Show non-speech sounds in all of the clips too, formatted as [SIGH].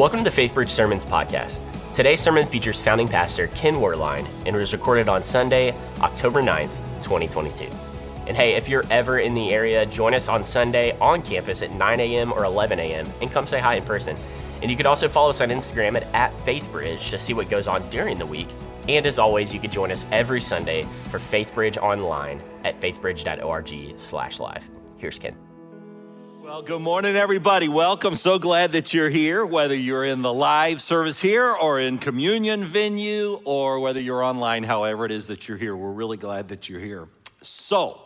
Welcome to the FaithBridge Sermons podcast. Today's sermon features founding pastor Ken Werlein and was recorded on Sunday, October 9th, 2022. And hey, if you're ever in the area, join us on Sunday on campus at 9 a.m. or 11 a.m. and come say hi in person. And you could also follow us on Instagram at, at FaithBridge to see what goes on during the week. And as always, you can join us every Sunday for FaithBridge online at faithbridge.org slash live. Here's Ken. Well, good morning, everybody. Welcome. So glad that you're here, whether you're in the live service here or in communion venue or whether you're online, however it is that you're here. We're really glad that you're here. So,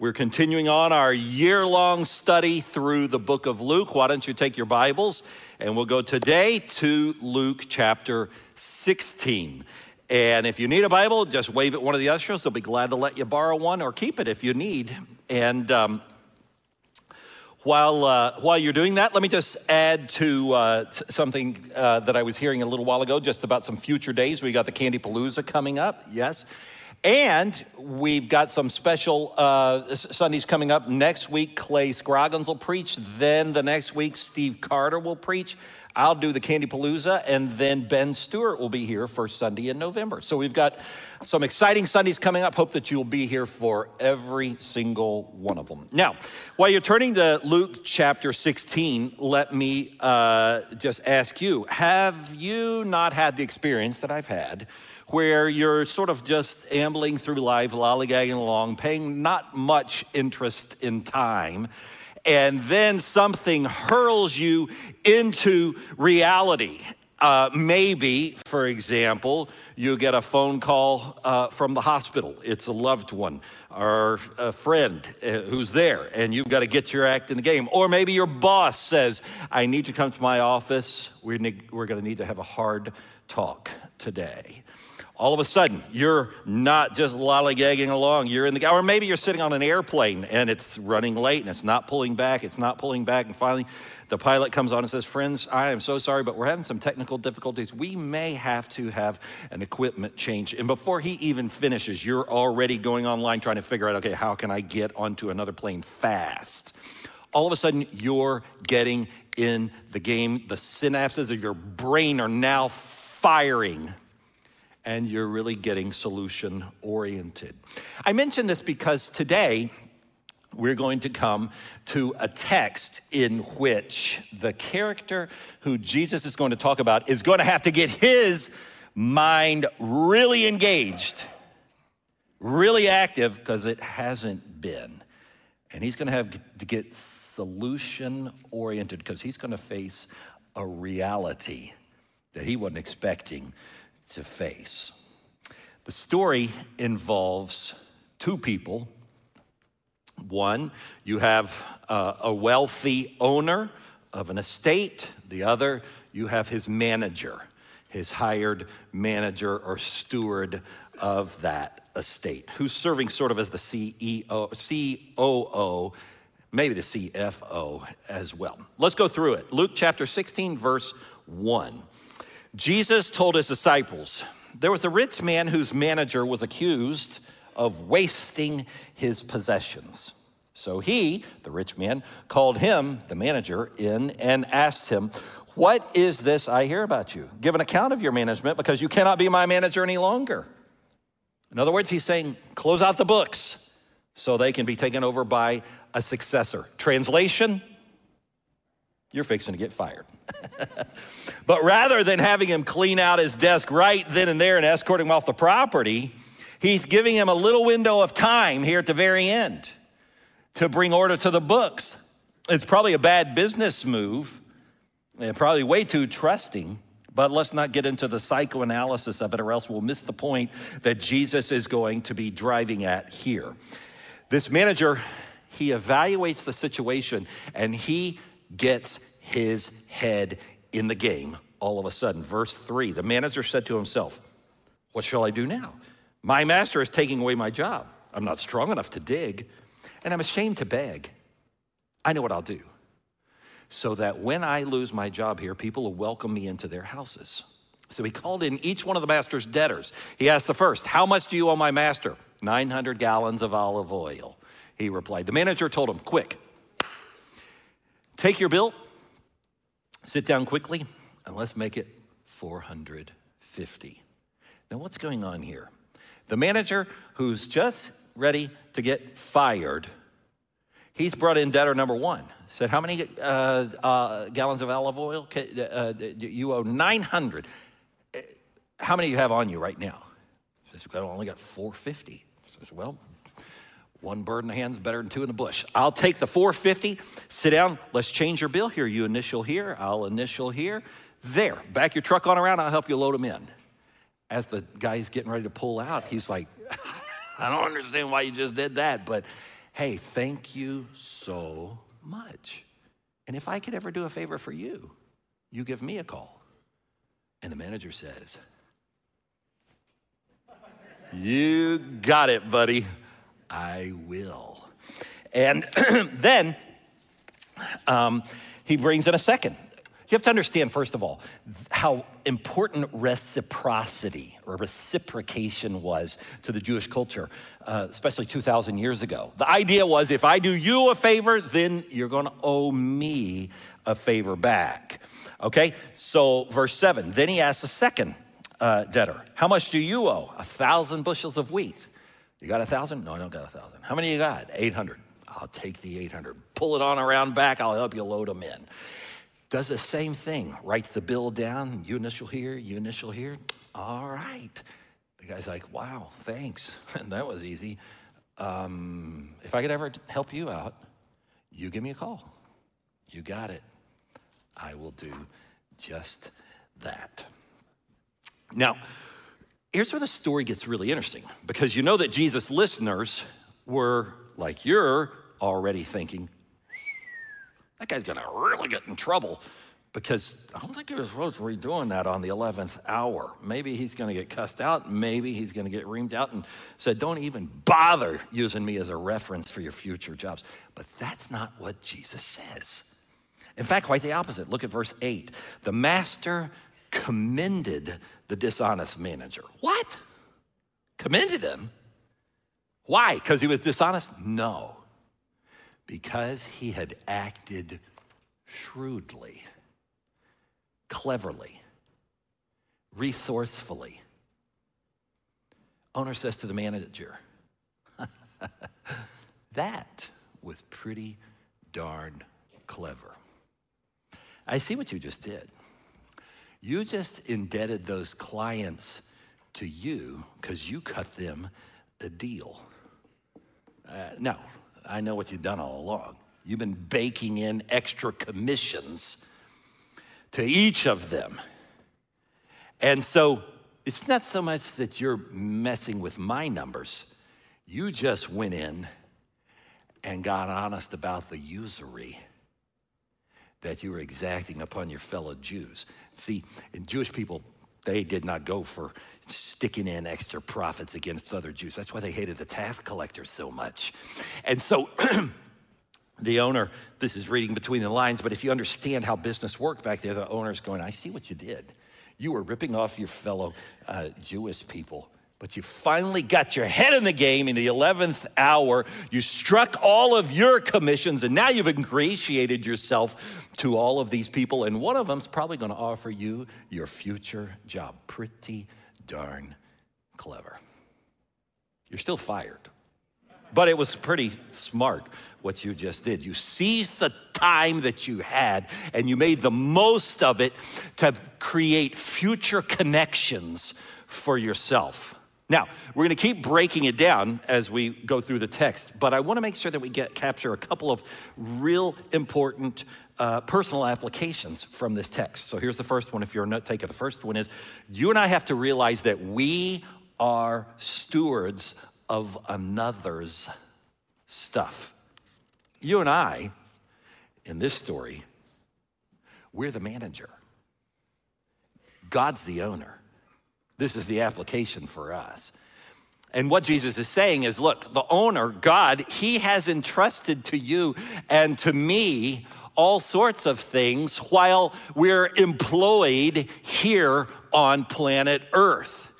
we're continuing on our year long study through the book of Luke. Why don't you take your Bibles and we'll go today to Luke chapter 16. And if you need a Bible, just wave at one of the ushers. They'll be glad to let you borrow one or keep it if you need. And um, while, uh, while you're doing that, let me just add to uh, something uh, that I was hearing a little while ago, just about some future days. We got the Candy Palooza coming up, yes. And we've got some special uh, Sundays coming up. Next week, Clay Scroggins will preach. Then the next week, Steve Carter will preach. I'll do the Candy Palooza, and then Ben Stewart will be here for Sunday in November. So we've got some exciting Sundays coming up. Hope that you'll be here for every single one of them. Now, while you're turning to Luke chapter 16, let me uh, just ask you have you not had the experience that I've had? Where you're sort of just ambling through life, lollygagging along, paying not much interest in time, and then something hurls you into reality. Uh, maybe, for example, you get a phone call uh, from the hospital. It's a loved one or a friend uh, who's there, and you've got to get your act in the game. Or maybe your boss says, I need to come to my office. We're, we're going to need to have a hard talk today all of a sudden you're not just lollygagging along you're in the or maybe you're sitting on an airplane and it's running late and it's not pulling back it's not pulling back and finally the pilot comes on and says friends i am so sorry but we're having some technical difficulties. We may have to have an equipment change. And before he even finishes you're already going online trying to figure out okay how can i get onto another plane fast? All of a sudden you're getting in the game. The synapses of your brain are now firing and you're really getting solution oriented. I mention this because today we're going to come to a text in which the character who Jesus is going to talk about is going to have to get his mind really engaged, really active, because it hasn't been. And he's going to have to get solution oriented because he's going to face a reality that he wasn't expecting to face. The story involves two people. One, you have uh, a wealthy owner of an estate, the other, you have his manager, his hired manager or steward of that estate, who's serving sort of as the CEO, COO, maybe the CFO as well. Let's go through it. Luke chapter 16, verse 1. Jesus told his disciples, There was a rich man whose manager was accused of wasting his possessions. So he, the rich man, called him, the manager, in and asked him, What is this I hear about you? Give an account of your management because you cannot be my manager any longer. In other words, he's saying, Close out the books so they can be taken over by a successor. Translation, you're fixing to get fired. [LAUGHS] but rather than having him clean out his desk right then and there and escorting him off the property, he's giving him a little window of time here at the very end to bring order to the books. It's probably a bad business move and probably way too trusting. But let's not get into the psychoanalysis of it, or else we'll miss the point that Jesus is going to be driving at here. This manager, he evaluates the situation and he gets his head in the game all of a sudden. Verse three the manager said to himself, What shall I do now? My master is taking away my job. I'm not strong enough to dig, and I'm ashamed to beg. I know what I'll do so that when I lose my job here, people will welcome me into their houses. So he called in each one of the master's debtors. He asked the first, How much do you owe my master? 900 gallons of olive oil. He replied. The manager told him, Quick, take your bill Sit down quickly and let's make it 450. Now, what's going on here? The manager who's just ready to get fired, he's brought in debtor number one. Said, How many uh, uh, gallons of olive oil? Uh, you owe 900. Uh, how many do you have on you right now? Says, I only got 450. Says, Well, one bird in the hand is better than two in the bush. I'll take the 450. Sit down. Let's change your bill here. You initial here. I'll initial here. There. Back your truck on around. I'll help you load them in. As the guy's getting ready to pull out, he's like, [LAUGHS] I don't understand why you just did that, but hey, thank you so much. And if I could ever do a favor for you, you give me a call. And the manager says, You got it, buddy. I will. And [CLEARS THROAT] then um, he brings in a second. You have to understand, first of all, how important reciprocity or reciprocation was to the Jewish culture, uh, especially 2,000 years ago. The idea was if I do you a favor, then you're going to owe me a favor back. Okay? So, verse 7 then he asks the second uh, debtor, How much do you owe? A thousand bushels of wheat. You got a thousand? No, I don't got a thousand. How many you got? 800. I'll take the 800. Pull it on around back. I'll help you load them in. Does the same thing. Writes the bill down. You initial here, you initial here. All right. The guy's like, wow, thanks. [LAUGHS] And that was easy. Um, if I could ever help you out, you give me a call. You got it. I will do just that. Now, here's where the story gets really interesting because you know that Jesus' listeners were like you're already thinking, that guy's gonna really get in trouble because I don't think he was supposed to be doing that on the 11th hour. Maybe he's gonna get cussed out, maybe he's gonna get reamed out and said, Don't even bother using me as a reference for your future jobs. But that's not what Jesus says. In fact, quite the opposite. Look at verse 8. The master commended the dishonest manager. What? Commended him? Why? Because he was dishonest? No. Because he had acted shrewdly, cleverly, resourcefully. Owner says to the manager, [LAUGHS] That was pretty darn clever. I see what you just did. You just indebted those clients to you because you cut them a deal. Uh, no, I know what you've done all along. You've been baking in extra commissions to each of them. And so it's not so much that you're messing with my numbers, you just went in and got honest about the usury that you were exacting upon your fellow Jews. See, in Jewish people, they did not go for sticking in extra profits against other Jews. That's why they hated the tax collectors so much. And so [CLEARS THROAT] the owner, this is reading between the lines, but if you understand how business worked back there, the owner's going, I see what you did. You were ripping off your fellow uh, Jewish people but you finally got your head in the game in the 11th hour. You struck all of your commissions, and now you've ingratiated yourself to all of these people, and one of them's probably going to offer you your future job. Pretty darn clever. You're still fired, but it was pretty smart what you just did. You seized the time that you had and you made the most of it to create future connections for yourself. Now, we're going to keep breaking it down as we go through the text, but I want to make sure that we get capture a couple of real important uh, personal applications from this text. So here's the first one. If you're a note taker, the first one is you and I have to realize that we are stewards of another's stuff. You and I, in this story, we're the manager. God's the owner. This is the application for us. And what Jesus is saying is look, the owner, God, he has entrusted to you and to me all sorts of things while we're employed here on planet Earth.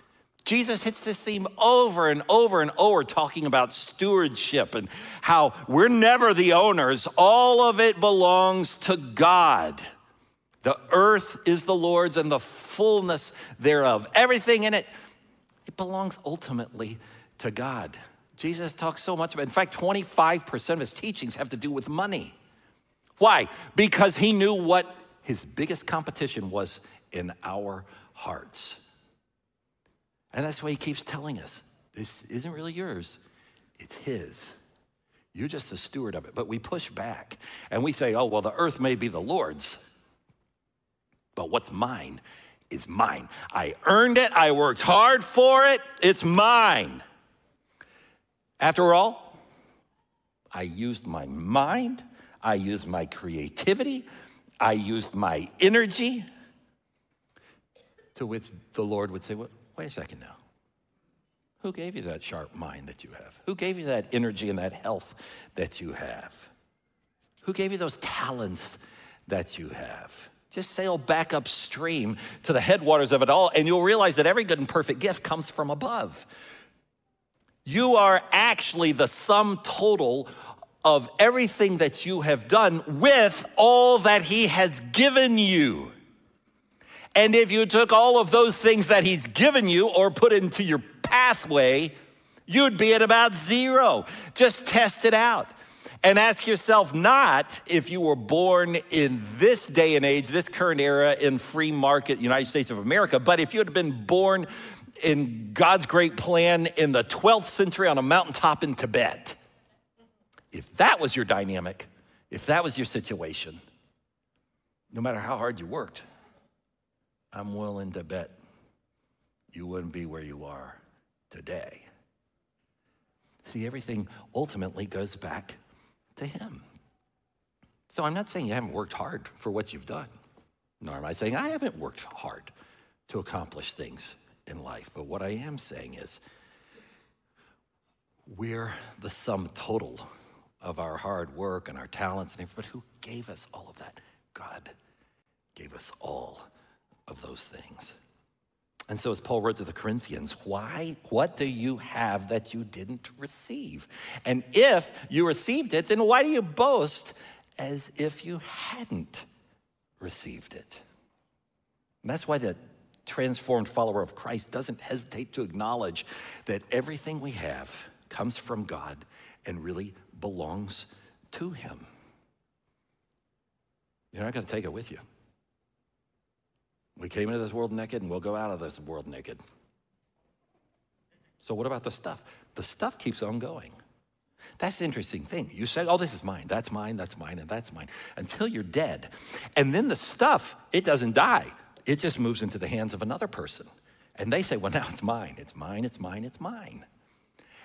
Jesus hits this theme over and over and over, talking about stewardship and how we're never the owners, all of it belongs to God. The earth is the Lord's and the fullness thereof. Everything in it, it belongs ultimately to God. Jesus talks so much about, in fact, 25% of his teachings have to do with money. Why? Because he knew what his biggest competition was in our hearts. And that's why he keeps telling us this isn't really yours, it's his. You're just the steward of it. But we push back and we say, oh, well, the earth may be the Lord's, but what's mine is mine. I earned it, I worked hard for it, it's mine. After all, I used my mind, I used my creativity, I used my energy. To which the Lord would say, well, Wait a second now. Who gave you that sharp mind that you have? Who gave you that energy and that health that you have? Who gave you those talents that you have? Just sail back upstream to the headwaters of it all, and you'll realize that every good and perfect gift comes from above. You are actually the sum total of everything that you have done with all that He has given you. And if you took all of those things that He's given you or put into your pathway, you'd be at about zero. Just test it out. And ask yourself not if you were born in this day and age, this current era in free market United States of America, but if you had been born in God's great plan in the 12th century on a mountaintop in Tibet, if that was your dynamic, if that was your situation, no matter how hard you worked, I'm willing to bet you wouldn't be where you are today. See, everything ultimately goes back to Him. So I'm not saying you haven't worked hard for what you've done, nor am I saying I haven't worked hard to accomplish things in life. But what I am saying is, we're the sum total of our hard work and our talents and everything. But who gave us all of that? God gave us all of those things. And so, as Paul wrote to the Corinthians, why, what do you have that you didn't receive? And if you received it, then why do you boast as if you hadn't received it? And that's why the transformed follower of Christ doesn't hesitate to acknowledge that everything we have comes from God and really belongs to Him. You're not going to take it with you. We came into this world naked and we'll go out of this world naked. So, what about the stuff? The stuff keeps on going. That's the interesting thing. You say, oh, this is mine, that's mine, that's mine, and that's mine, until you're dead. And then the stuff, it doesn't die, it just moves into the hands of another person. And they say, well, now it's mine, it's mine, it's mine, it's mine.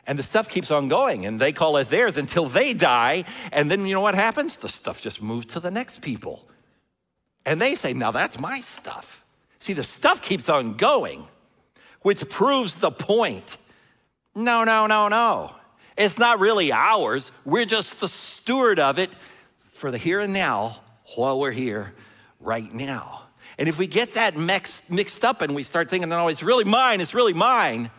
And the stuff keeps on going, and they call it theirs until they die. And then you know what happens? The stuff just moves to the next people. And they say, now that's my stuff. See, the stuff keeps on going, which proves the point. No, no, no, no. It's not really ours. We're just the steward of it for the here and now while we're here right now. And if we get that mixed, mixed up and we start thinking, no, it's really mine, it's really mine,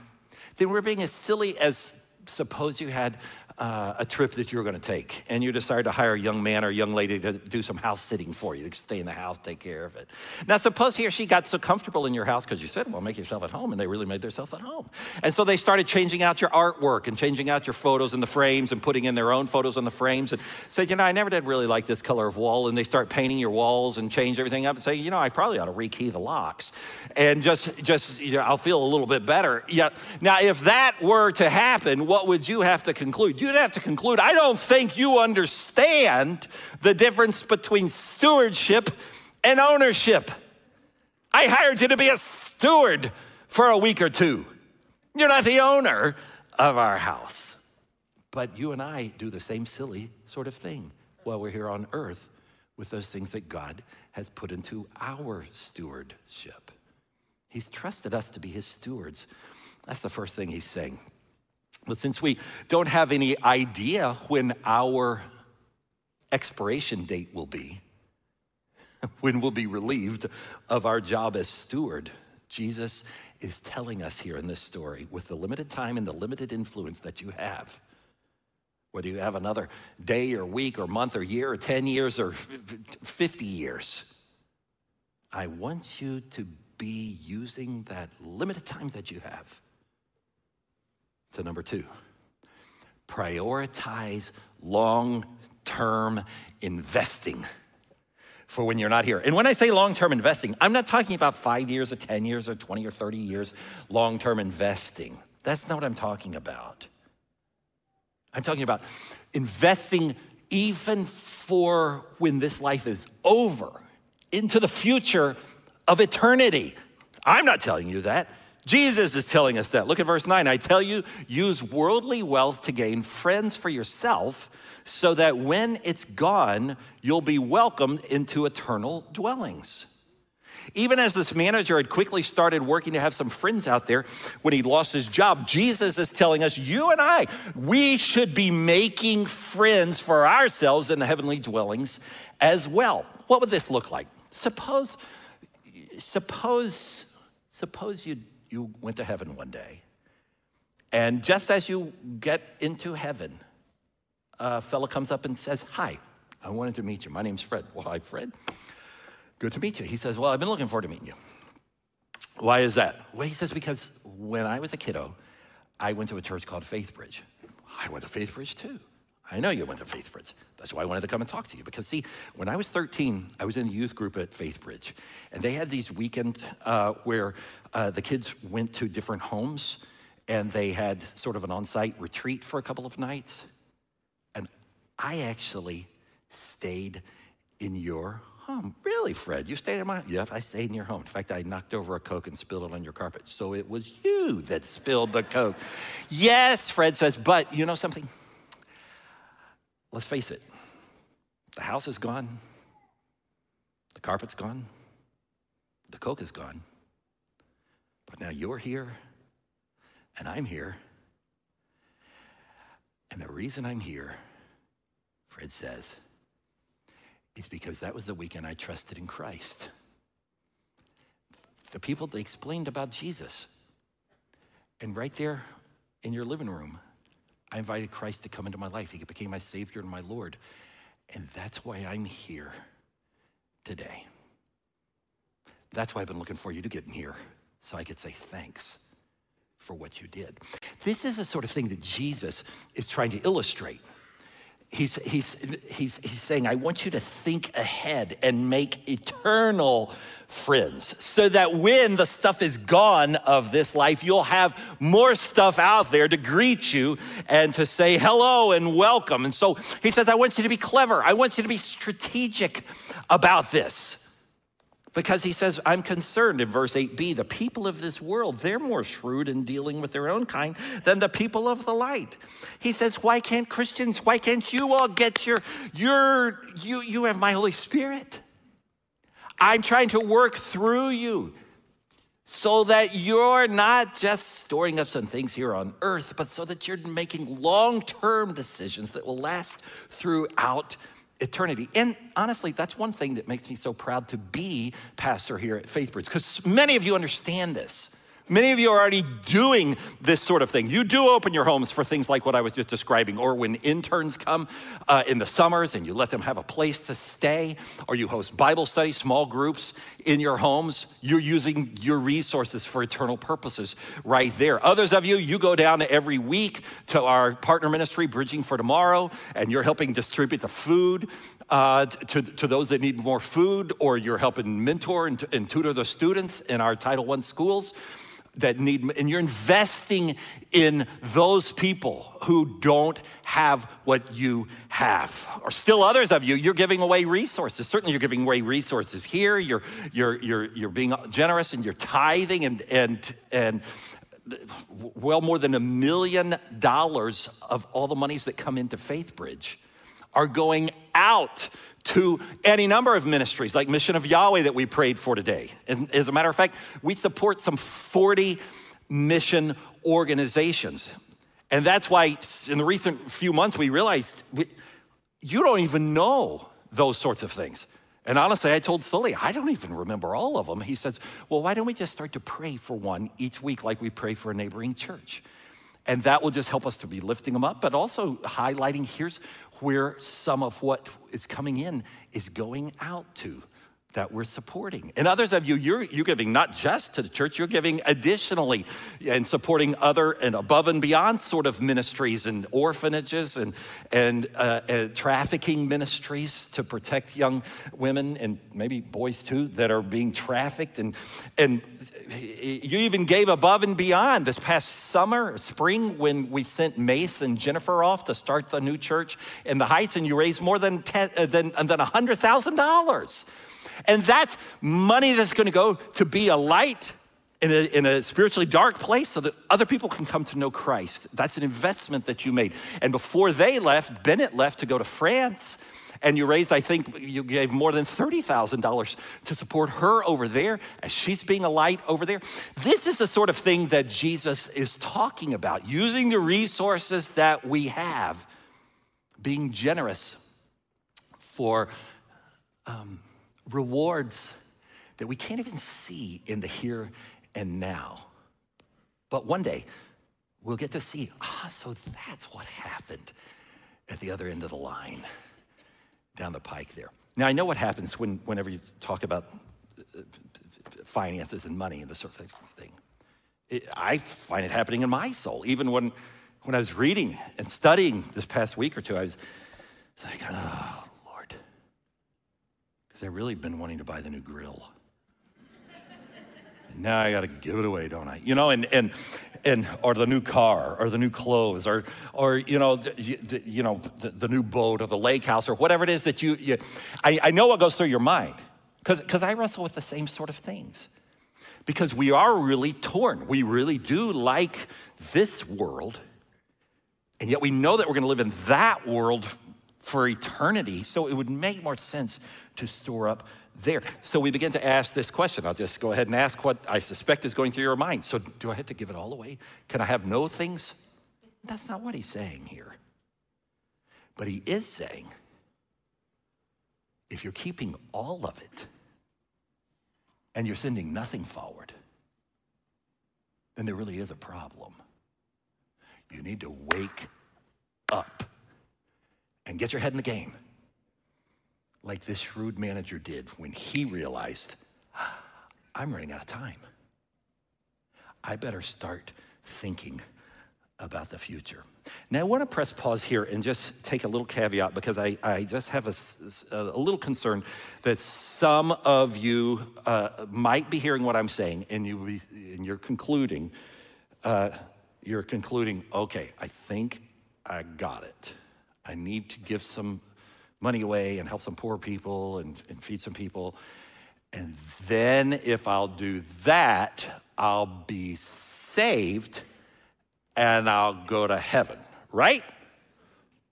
then we're being as silly as suppose you had uh, a trip that you were going to take and you decided to hire a young man or a young lady to do some house sitting for you, to stay in the house, take care of it. Now, suppose he or she got so comfortable in your house because you said, well, make yourself at home, and they really made themselves at home. And so they started changing out your artwork and changing out your photos in the frames and putting in their own photos on the frames and said, you know, I never did really like this color of wall. And they start painting your walls and change everything up and say, you know, I probably ought to rekey the locks and just, just, you know, I'll feel a little bit better. Yeah. Now, if that were to happen, what would you have to conclude? You'd have to conclude, I don't think you understand the difference between stewardship and ownership. I hired you to be a steward for a week or two. You're not the owner of our house. But you and I do the same silly sort of thing while we're here on earth with those things that God has put into our stewardship. He's trusted us to be his stewards. That's the first thing he's saying. But since we don't have any idea when our expiration date will be, [LAUGHS] when we'll be relieved of our job as steward, Jesus is telling us here in this story with the limited time and the limited influence that you have, whether you have another day or week or month or year or 10 years or 50 years, I want you to be using that limited time that you have to number two, prioritize long term investing for when you're not here. And when I say long term investing, I'm not talking about five years or 10 years or 20 or 30 years long term investing. That's not what I'm talking about. I'm talking about investing even for when this life is over into the future of eternity. I'm not telling you that. Jesus is telling us that. Look at verse 9. I tell you, use worldly wealth to gain friends for yourself so that when it's gone, you'll be welcomed into eternal dwellings. Even as this manager had quickly started working to have some friends out there when he lost his job, Jesus is telling us, you and I, we should be making friends for ourselves in the heavenly dwellings as well. What would this look like? Suppose, suppose, suppose you, you went to heaven one day, and just as you get into heaven, a fellow comes up and says, Hi, I wanted to meet you. My name's Fred. Well, hi, Fred. Good to meet you. He says, Well, I've been looking forward to meeting you. Why is that? Well, he says, Because when I was a kiddo, I went to a church called Faith Bridge. I went to Faith Bridge too. I know you went to Faithbridge. That's why I wanted to come and talk to you. Because, see, when I was 13, I was in the youth group at Faithbridge. And they had these weekends uh, where uh, the kids went to different homes and they had sort of an on site retreat for a couple of nights. And I actually stayed in your home. Really, Fred? You stayed in my home? Yep, I stayed in your home. In fact, I knocked over a Coke and spilled it on your carpet. So it was you that spilled the Coke. yes, Fred says, but you know something? Let's face it. The house is gone. The carpet's gone. The Coke is gone. But now you're here and I'm here. And the reason I'm here Fred says, is because that was the weekend I trusted in Christ. The people they explained about Jesus. And right there in your living room, I invited Christ to come into my life. He became my Savior and my Lord. And that's why I'm here today. That's why I've been looking for you to get in here so I could say thanks for what you did. This is the sort of thing that Jesus is trying to illustrate he's, he's, he's, he's saying, I want you to think ahead and make eternal friends so that when the stuff is gone of this life, you'll have more stuff out there to greet you and to say hello and welcome. And so he says, I want you to be clever. I want you to be strategic about this. Because he says, I'm concerned in verse 8b, the people of this world, they're more shrewd in dealing with their own kind than the people of the light. He says, Why can't Christians, why can't you all get your, your, you, you have my Holy Spirit? I'm trying to work through you so that you're not just storing up some things here on earth, but so that you're making long term decisions that will last throughout eternity. And honestly, that's one thing that makes me so proud to be pastor here at Faithbridge, because many of you understand this. Many of you are already doing this sort of thing. You do open your homes for things like what I was just describing, or when interns come uh, in the summers and you let them have a place to stay, or you host Bible study, small groups in your homes. You're using your resources for eternal purposes right there. Others of you, you go down every week to our partner ministry, Bridging for Tomorrow, and you're helping distribute the food uh, to, to those that need more food, or you're helping mentor and, and tutor the students in our Title I schools that need, and you're investing in those people who don't have what you have. Or still others of you, you're giving away resources. Certainly you're giving away resources here. You're, you're, you're, you're being generous and you're tithing and, and, and well more than a million dollars of all the monies that come into Faithbridge are going out to any number of ministries like Mission of Yahweh that we prayed for today. And as a matter of fact, we support some 40 mission organizations. And that's why in the recent few months we realized we, you don't even know those sorts of things. And honestly, I told Sully, I don't even remember all of them. He says, Well, why don't we just start to pray for one each week like we pray for a neighboring church? And that will just help us to be lifting them up, but also highlighting here's where some of what is coming in is going out to that we're supporting. And others of you, you're, you're giving not just to the church, you're giving additionally and supporting other and above and beyond sort of ministries and orphanages and, and, uh, uh, trafficking ministries to protect young women and maybe boys too that are being trafficked. And, and you even gave above and beyond this past summer, spring, when we sent Mace and Jennifer off to start the new church in the Heights, and you raised more than, 10, uh, than, than $100,000 and that's money that's going to go to be a light in a, in a, spiritually dark place so that other people can come to know Christ. That's an investment that you made. And before they left, Bennett left to go to France. And you raised, I think, you gave more than $30,000 to support her over there as she's being a light over there. This is the sort of thing that Jesus is talking about using the resources that we have, being generous for. Um, rewards that we can't even see in the here and now. But one day, we'll get to see, ah, so that's what happened at the other end of the line down the pike there. Now, I know what happens when, whenever you talk about uh, finances and money and this sort of thing. It, I find it happening in my soul. Even when, when I was reading and studying this past week or two, I was like, oh, because I've really been wanting to buy the new grill. now I got to give it away, don't I? You know, and and and or the new car or the new clothes or or you know the, you know the, the, new boat or the lake house or whatever it is that you, you I, I know what goes through your mind because I wrestle with the same sort of things because we are really torn we really do like this world and yet we know that we're going to live in that world for eternity so it would make more sense to store up there. So we begin to ask this question. I'll just go ahead and ask what I suspect is going through your mind. So, do I have to give it all away? Can I have no things? That's not what he's saying here. But he is saying if you're keeping all of it and you're sending nothing forward, then there really is a problem. You need to wake up and get your head in the game like this shrewd manager did when he realized, I'm running out of time. I better start thinking about the future. Now, I want to press pause here and just take a little caveat because I, I just have a, a little concern that some of you uh, might be hearing what I'm saying and, you be, and you're concluding, uh, you're concluding, okay, I think I got it. I need to give some money away and help some poor people and, and feed some people. And then if I'll do that, I'll be saved and I'll go to heaven, right?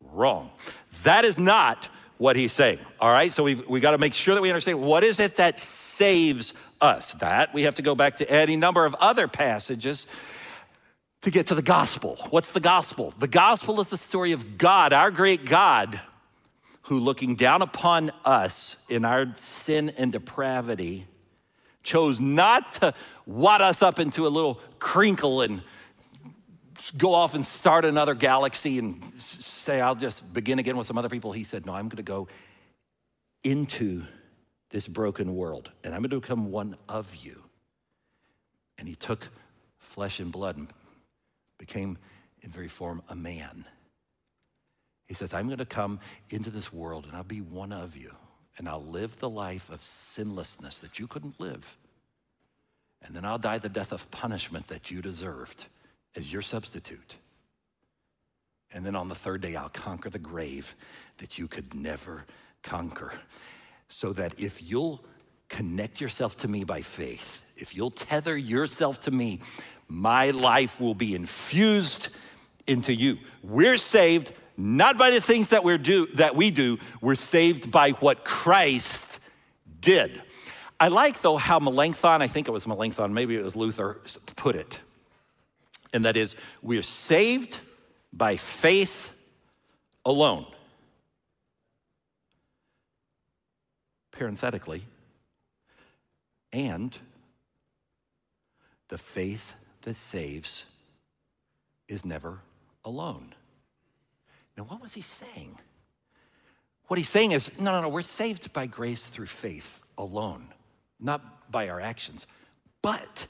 Wrong. That is not what he's saying, all right? So we've we got to make sure that we understand what is it that saves us. That we have to go back to any number of other passages to get to the gospel. What's the gospel? The gospel is the story of God, our great God, who, looking down upon us in our sin and depravity, chose not to wad us up into a little crinkle and go off and start another galaxy and say, I'll just begin again with some other people. He said, No, I'm going to go into this broken world and I'm going to become one of you. And he took flesh and blood and became, in very form, a man. He says, I'm going to come into this world and I'll be one of you, and I'll live the life of sinlessness that you couldn't live. And then I'll die the death of punishment that you deserved as your substitute. And then on the third day, I'll conquer the grave that you could never conquer. So that if you'll connect yourself to me by faith, if you'll tether yourself to me, my life will be infused into you. We're saved not by the things that, we do, that we do, we're saved by what Christ did. I like, though, how Melanchthon, I think it was Melanchthon, maybe it was Luther, put it. And that is, we're saved by faith alone. Parenthetically, and the faith that saves is never alone. Now, what was he saying? What he's saying is no, no, no, we're saved by grace through faith alone, not by our actions. But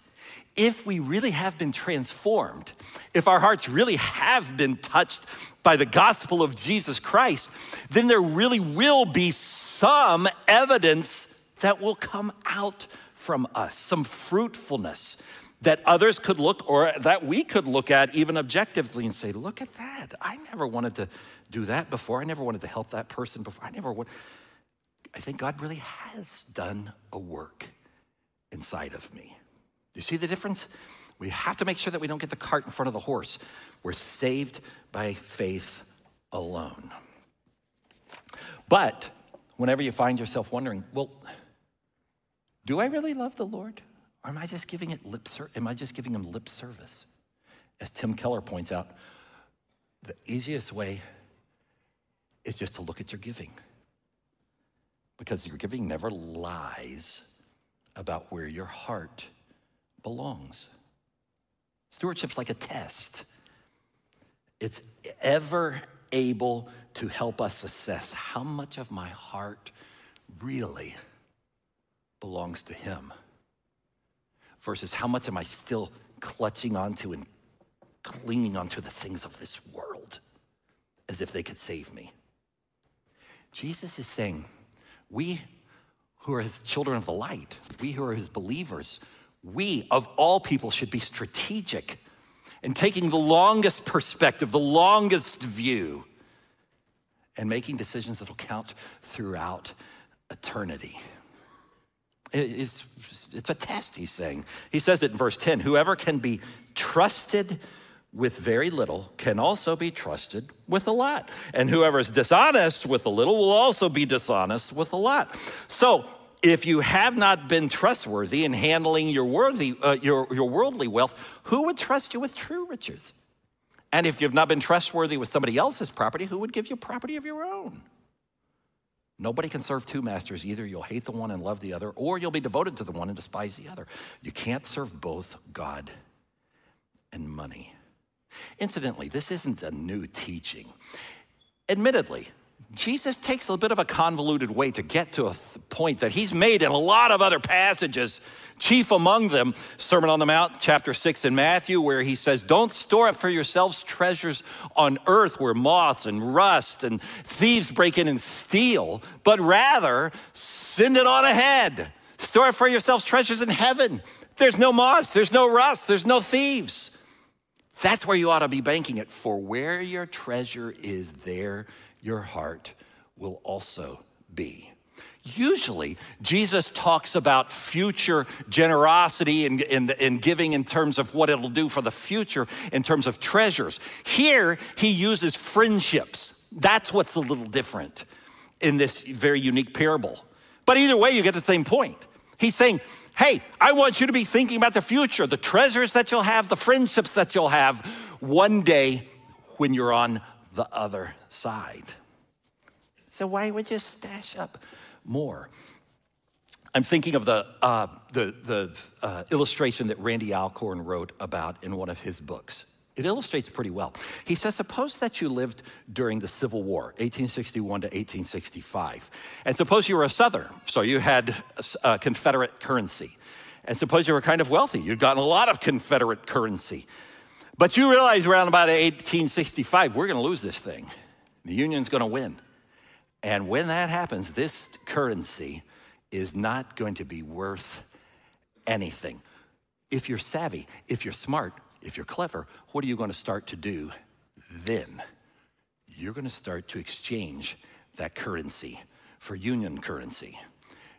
if we really have been transformed, if our hearts really have been touched by the gospel of Jesus Christ, then there really will be some evidence that will come out from us, some fruitfulness that others could look or that we could look at even objectively and say, look at that. I never wanted to do that before. I never wanted to help that person before. I never would. I think God really has done a work inside of me. You see the difference? We have to make sure that we don't get the cart in front of the horse. We're saved by faith alone. But whenever you find yourself wondering, well, do I really love the Lord? Or am I just giving it lip ser- am I just giving him lip service? As Tim Keller points out, the easiest way is just to look at your giving. Because your giving never lies about where your heart belongs. Stewardship's like a test. It's ever able to help us assess how much of my heart really belongs to Him versus how much am I still clutching onto and clinging onto the things of this world as if they could save me. Jesus is saying, we who are his children of the light, we who are his believers, we of all people should be strategic and taking the longest perspective, the longest view, and making decisions that will count throughout eternity. It's, it's a test, he's saying. He says it in verse 10 whoever can be trusted with very little can also be trusted with a lot. And whoever is dishonest with a little will also be dishonest with a lot. So, if you have not been trustworthy in handling your, worthy, uh, your, your worldly wealth, who would trust you with true riches? And if you've not been trustworthy with somebody else's property, who would give you property of your own? Nobody can serve two masters. Either you'll hate the one and love the other, or you'll be devoted to the one and despise the other. You can't serve both God and money. Incidentally, this isn't a new teaching. Admittedly, Jesus takes a bit of a convoluted way to get to a th- point that he's made in a lot of other passages Chief among them, Sermon on the Mount, chapter 6 in Matthew, where he says, Don't store up for yourselves treasures on earth where moths and rust and thieves break in and steal, but rather send it on ahead. Store up for yourselves treasures in heaven. There's no moths, there's no rust, there's no thieves. That's where you ought to be banking it. For where your treasure is, there your heart will also be. Usually, Jesus talks about future generosity and, giving in terms of what it'll do for the future, in terms of treasures. Here, he uses friendships. That's what's a little different in this very unique parable. But either way, you get the same point. He's saying, hey, I want you to be thinking about the future, the treasures that you'll have, the friendships that you'll have one day when you're on the other side. So, why would you stash up more. I'm thinking of the, uh, the, the uh, illustration that Randy Alcorn wrote about in one of his books. It illustrates pretty well. He says, Suppose that you lived during the Civil War, 1861 to 1865. And suppose you were a Southerner, so you had a Confederate currency. And suppose you were kind of wealthy, you'd gotten a lot of Confederate currency. But you realize around about 1865, we're going to lose this thing. The Union's going to win. And when that happens, this currency is not going to be worth anything. If you're savvy, if you're smart, if you're clever, what are you going to start to do then? You're going to start to exchange that currency for union currency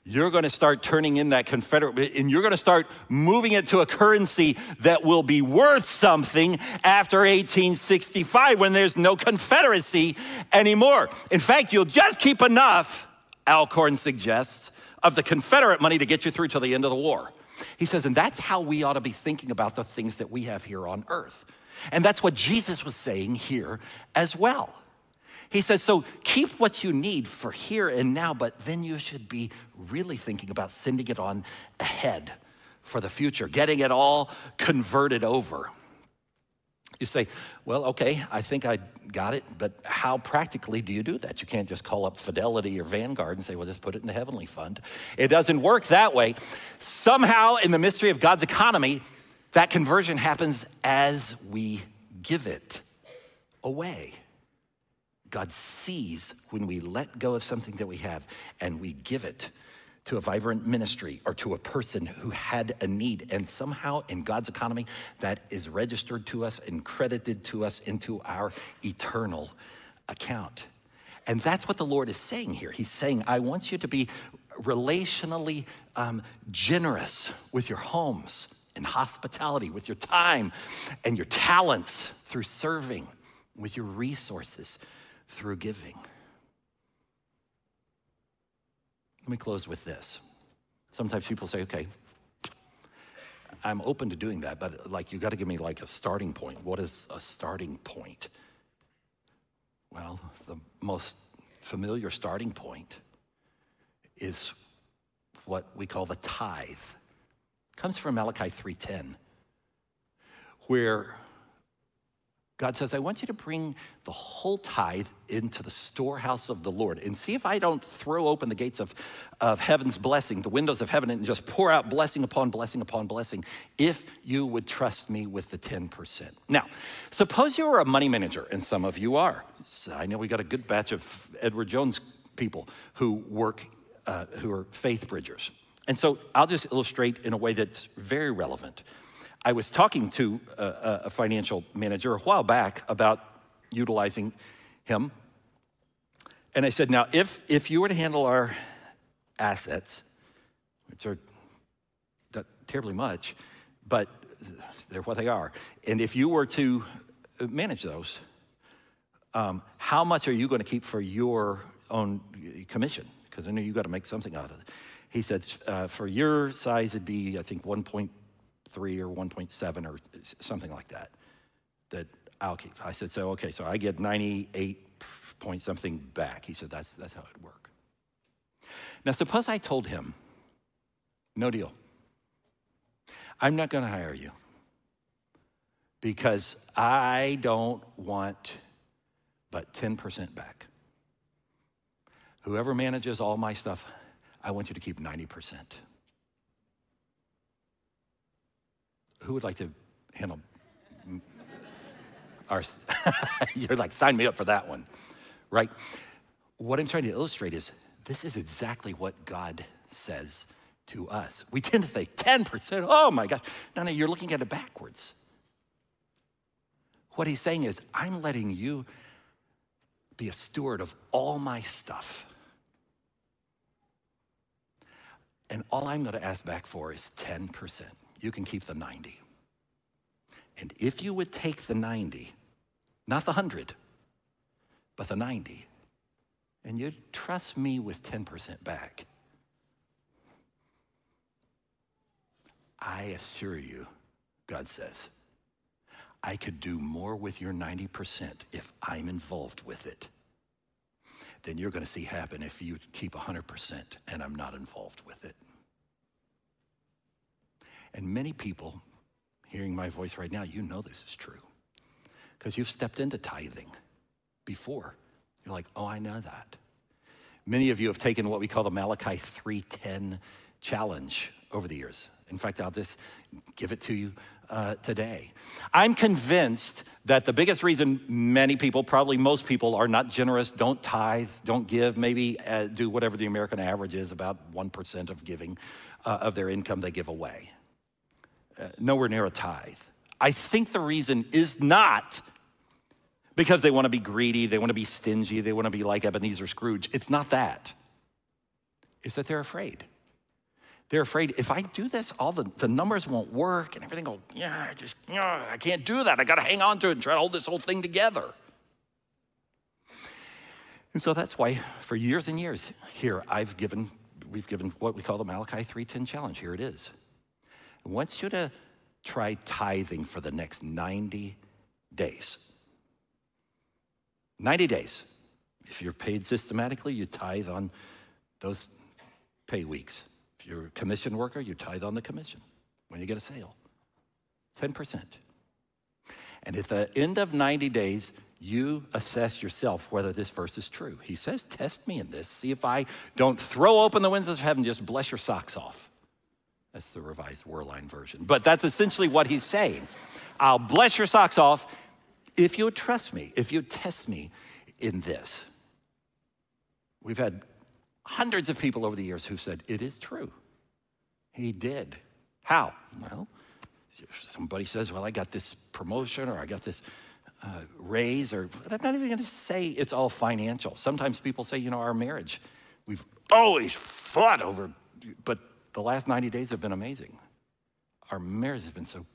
you're going to start turning in that Confederate, and you're going to start moving it to a currency that will be worth something after 1865 when there's no Confederacy anymore. In fact, you'll just keep enough, Alcorn suggests, of the Confederate money to get you through till the end of the war. He says, and that's how we ought to be thinking about the things that we have here on earth. And that's what Jesus was saying here as well. He says, so keep what you need for here and now, but then you should be really thinking about sending it on ahead for the future, getting it all converted over. You say, well, okay, I think I got it, but how practically do you do that? You can't just call up Fidelity or Vanguard and say, well, just put it in the Heavenly Fund. It doesn't work that way. Somehow, in the mystery of God's economy, that conversion happens as we give it away. God sees when we let go of something that we have and we give it to a vibrant ministry or to a person who had a need. And somehow in God's economy, that is registered to us and credited to us into our eternal account. And that's what the Lord is saying here. He's saying, I want you to be relationally um, generous with your homes and hospitality, with your time and your talents through serving, with your resources through giving. Let me close with this. Sometimes people say, okay, I'm open to doing that, but like you got to give me like a starting point. What is a starting point? Well, the most familiar starting point is what we call the tithe. It comes from Malachi 3:10, where God says, I want you to bring the whole tithe into the storehouse of the Lord and see if I don't throw open the gates of, of heaven's blessing, the windows of heaven, and just pour out blessing upon blessing upon blessing, if you would trust me with the 10%. Now, suppose you were a money manager, and some of you are. I know we got a good batch of Edward Jones people who work, uh, who are faith bridgers. And so I'll just illustrate in a way that's very relevant. I was talking to a, a financial manager a while back about utilizing him. And I said, now, if, if you were to handle our assets, which are not terribly much, but they're what they are, and if you were to manage those, um, how much are you going to keep for your own commission? Because I know you got to make something out of it. He said, uh, for your size, it'd be, I think, 1.2 1.3 or 1.7 or something like that, that I'll keep. I said, so, okay, so I get 98 point something back. He said, that's, that's how it work. Now, suppose I told him, no deal. I'm not going to hire you because I don't want but 10% back. Whoever manages all my stuff, I want you to keep 90%. Who would like to handle our? [LAUGHS] You're like, sign me up for that one, right? What I'm trying to illustrate is this is exactly what God says to us. We tend to think 10%, oh my gosh. No, no, you're looking at it backwards. What he's saying is, I'm letting you be a steward of all my stuff. And all I'm going to ask back for is 10% you can keep the 90. And if you would take the 90, not the 100, but the 90, and you'd trust me with 10% back, I assure you, God says, I could do more with your 90% if I'm involved with it than you're going to see happen if you keep 100% and I'm not involved with it. And many people hearing my voice right now, you know this is true because you've stepped into tithing before. You're like, oh, I know that. Many of you have taken what we call the Malachi 310 challenge over the years. In fact, I'll just give it to you uh, today. I'm convinced that the biggest reason many people, probably most people, are not generous, don't tithe, don't give, maybe uh, do whatever the American average is, about 1% of giving uh, of their income they give away. Uh, nowhere near a tithe. I think the reason is not because they want to be greedy, they want to be stingy, they want to be like Ebenezer Scrooge. It's not that. It's that they're afraid. They're afraid if I do this, all the, the numbers won't work and everything will, yeah, I just, yeah, I can't do that. I got to hang on to it and try to hold this whole thing together. And so that's why for years and years here, I've given, we've given what we call the Malachi 310 challenge. Here it is. I want you to try tithing for the next 90 days. 90 days. If you're paid systematically, you tithe on those pay weeks. If you're a commission worker, you tithe on the commission when you get a sale. 10%. And at the end of 90 days, you assess yourself whether this verse is true. He says, Test me in this. See if I don't throw open the windows of heaven, just bless your socks off. That's the revised Werlein version. But that's essentially what he's saying. I'll bless your socks off if you trust me, if you test me in this. We've had hundreds of people over the years who've said, It is true. He did. How? Well, somebody says, Well, I got this promotion or I got this uh, raise, or I'm not even going to say it's all financial. Sometimes people say, You know, our marriage, we've always fought over, but the last 90 days have been amazing. Our marriage has been so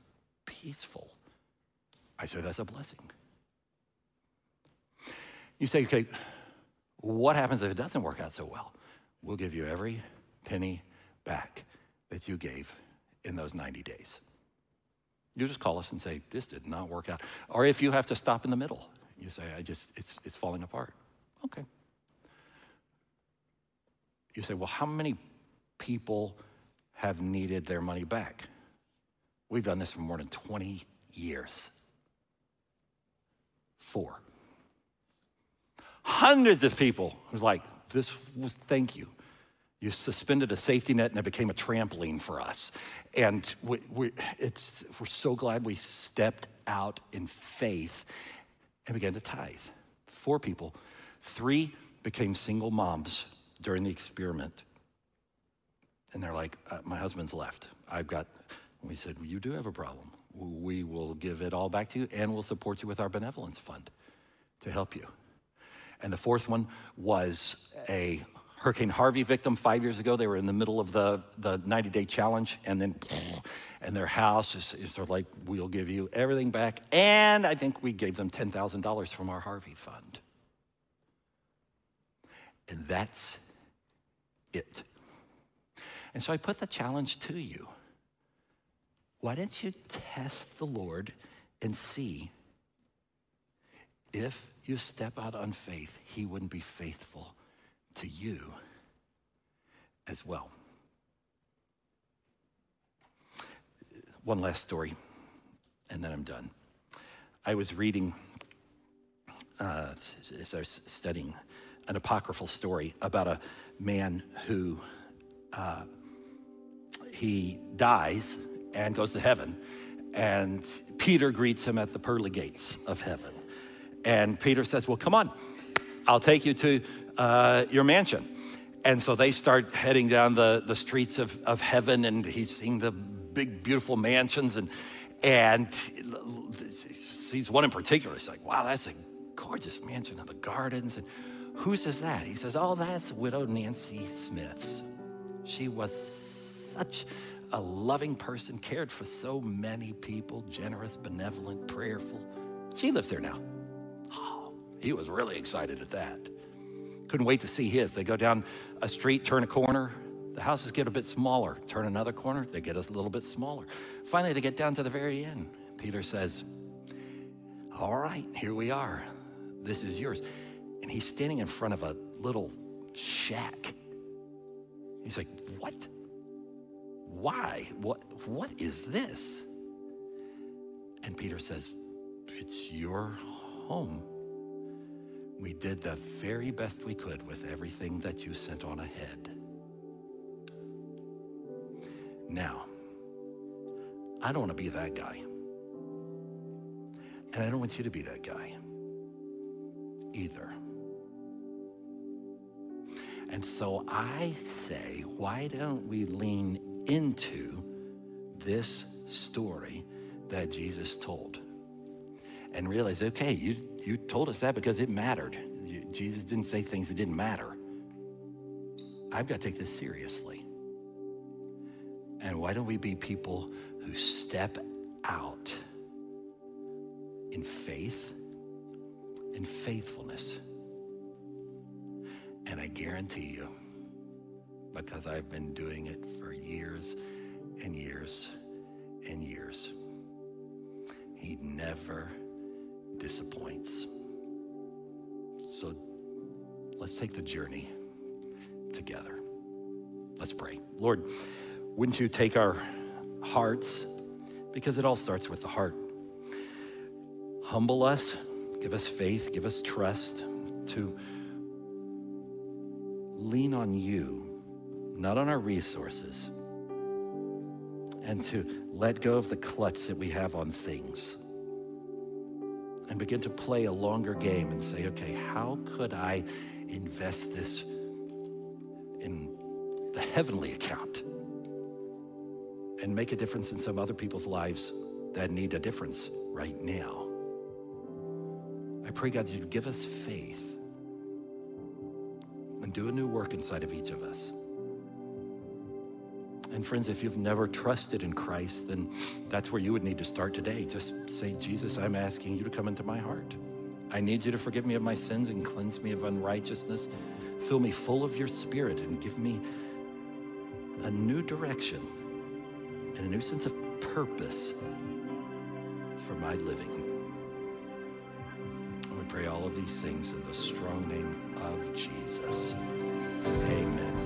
peaceful. I say that's a blessing. You say, okay, what happens if it doesn't work out so well? We'll give you every penny back that you gave in those 90 days. You just call us and say, this did not work out. Or if you have to stop in the middle, you say, I just, it's, it's falling apart. Okay. You say, well, how many people have needed their money back? We've done this for more than 20 years. Four. Hundreds of people was like, this was thank you. You suspended a safety net and it became a trampoline for us. And we, we, it's, we're so glad we stepped out in faith and began to tithe. Four people. Three became single moms during the experiment. And they're like, uh, my husband's left. I've got, we said, you do have a problem. We will give it all back to you and we'll support you with our benevolence fund to help you. And the fourth one was a Hurricane Harvey victim five years ago. They were in the middle of the, the 90 day challenge, and then, [SNIFFS] and their house is, is of like, we'll give you everything back. And I think we gave them $10,000 from our Harvey fund. And that's it. And so I put the challenge to you. Why don't you test the Lord and see if you step out on faith, He wouldn't be faithful to you as well. One last story, and then I'm done. I was reading, uh, as I was studying, an apocryphal story about a man who uh, he dies and goes to heaven, and Peter greets him at the pearly gates of heaven. And Peter says, Well, come on, I'll take you to uh, your mansion. And so they start heading down the, the streets of, of heaven, and he's seeing the big, beautiful mansions. And, and sees one in particular. He's like, wow, that's a gorgeous mansion in the gardens. And whose is that? He says, oh, that's widow Nancy Smith's. She was such a loving person, cared for so many people, generous, benevolent, prayerful. She lives there now. Oh, he was really excited at that. Couldn't wait to see his. They go down a street, turn a corner. The houses get a bit smaller. Turn another corner, they get a little bit smaller. Finally, they get down to the very end. Peter says, All right, here we are. This is yours. And he's standing in front of a little shack. He's like, What? Why? What, what is this? And Peter says, It's your home. We did the very best we could with everything that you sent on ahead. Now, I don't want to be that guy. And I don't want you to be that guy either. And so I say, why don't we lean into this story that Jesus told? and realize, okay, you, you told us that because it mattered. You, Jesus didn't say things that didn't matter. I've got to take this seriously. And why don't we be people who step out in faith and faithfulness? And I guarantee you, because I've been doing it for years and years and years, he never disappoints. So let's take the journey together. Let's pray. Lord, wouldn't you take our hearts, because it all starts with the heart. humble us, give us faith, give us trust to lean on you, not on our resources, and to let go of the clutch that we have on things and begin to play a longer game and say, okay, how could I invest this in the heavenly account and make a difference in some other people's lives that need a difference right now? I pray, God, that you give us faith do a new work inside of each of us. And friends, if you've never trusted in Christ, then that's where you would need to start today. Just say, Jesus, I'm asking you to come into my heart. I need you to forgive me of my sins and cleanse me of unrighteousness. Fill me full of your spirit and give me a new direction and a new sense of purpose for my living. Pray all of these things in the strong name of Jesus. Amen.